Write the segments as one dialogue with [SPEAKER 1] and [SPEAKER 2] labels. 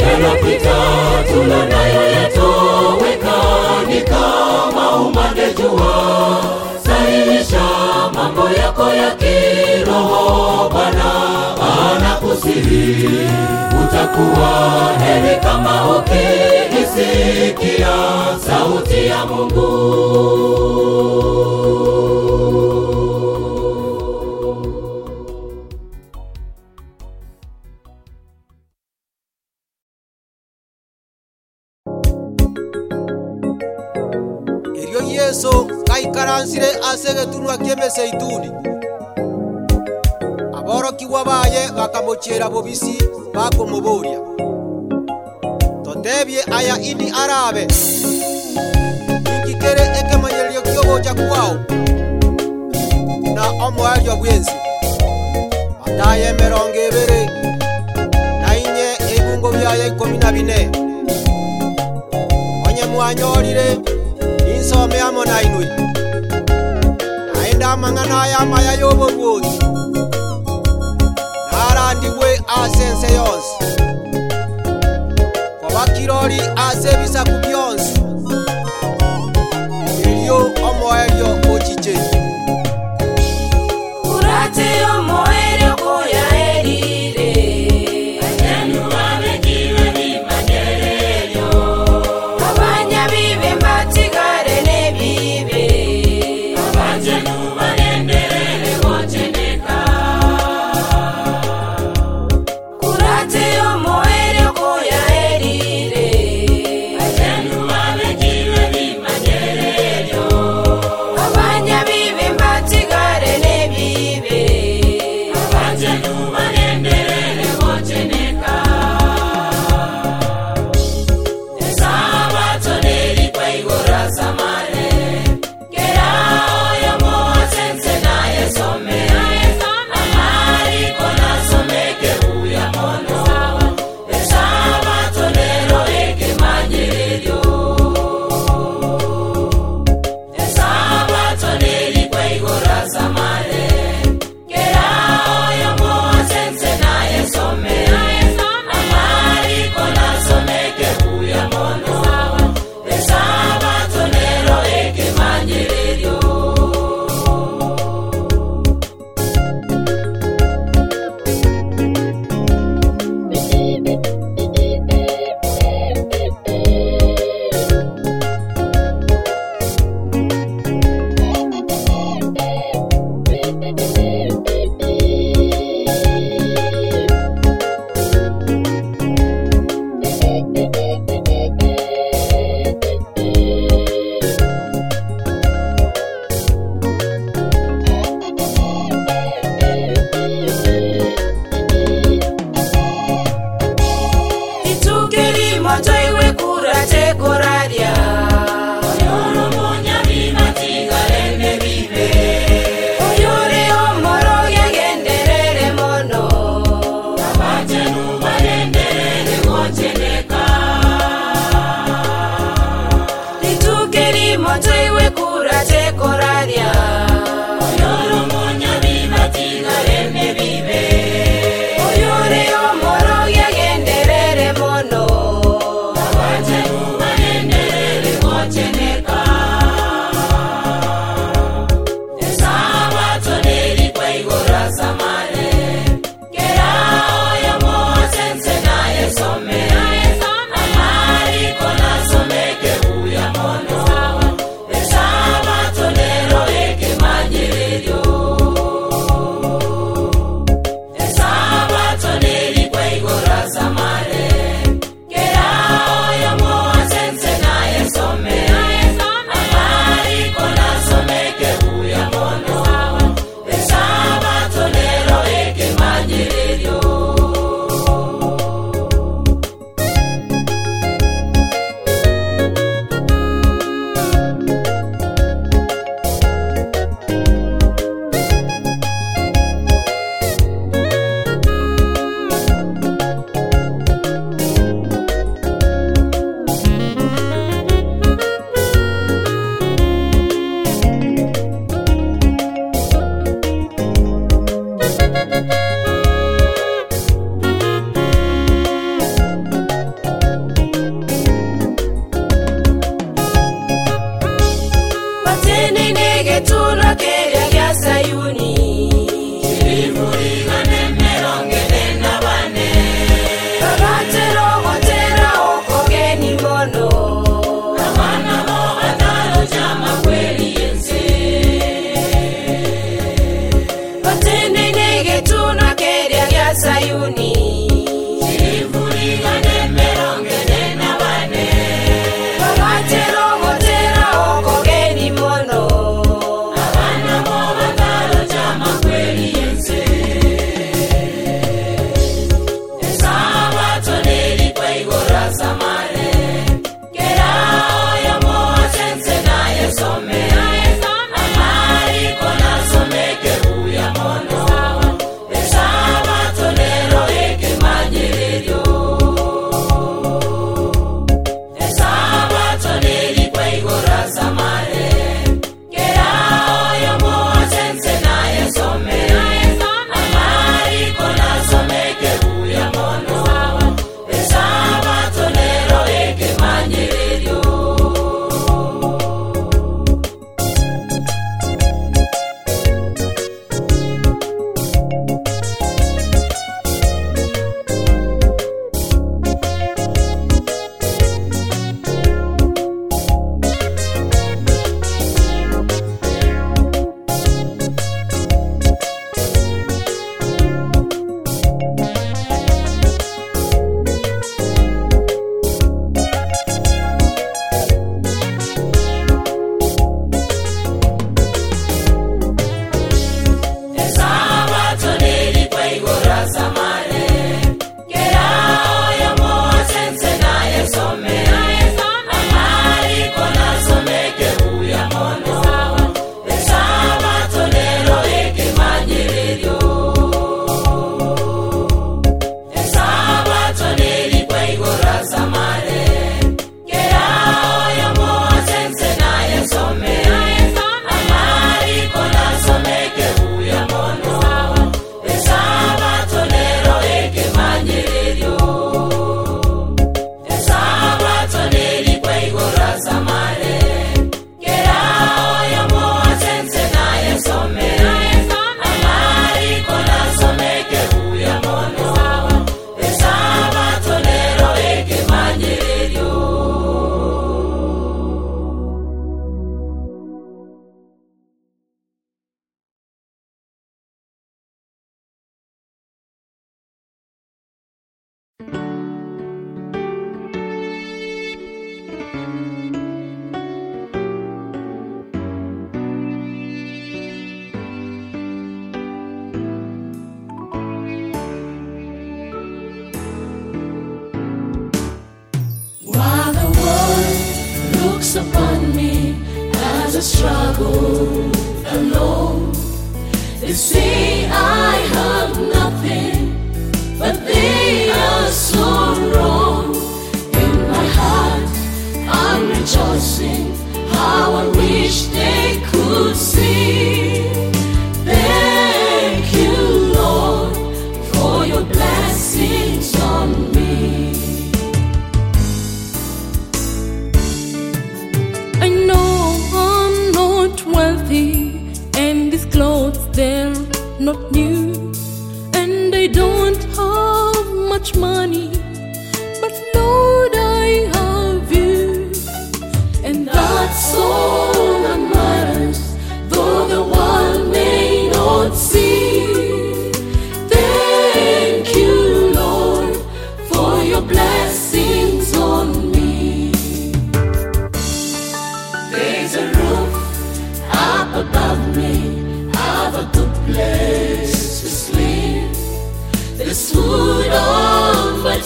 [SPEAKER 1] yanapita tula nayo yatoweka ni kama umande jua sahihisha mambo yako ya kiroho bana anakusihi utakuwa heri kama ukiisikia sauti ya mungu jesu gaikaransire ase egeturwa kia emeseituni aborokiwa baye bakamochera bobisi bakomoboria totebie aya indi arabe iki kere ekemanyerio kia ogocha kwao na omwario bwensi ataye emerongo ebere na inye ebungo biaye ikomi na bine onye mwanyorire insome yamona inwe aenda mangana aya maya yovovuosi narandiwe asense yonse kwavakiroli asevisa kuvyonse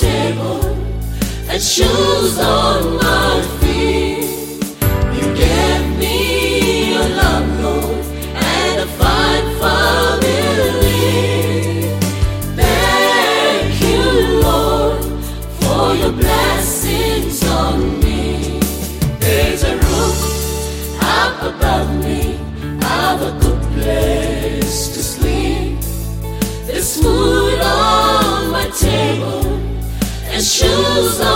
[SPEAKER 2] table and shoes on my feet. knows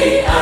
[SPEAKER 2] the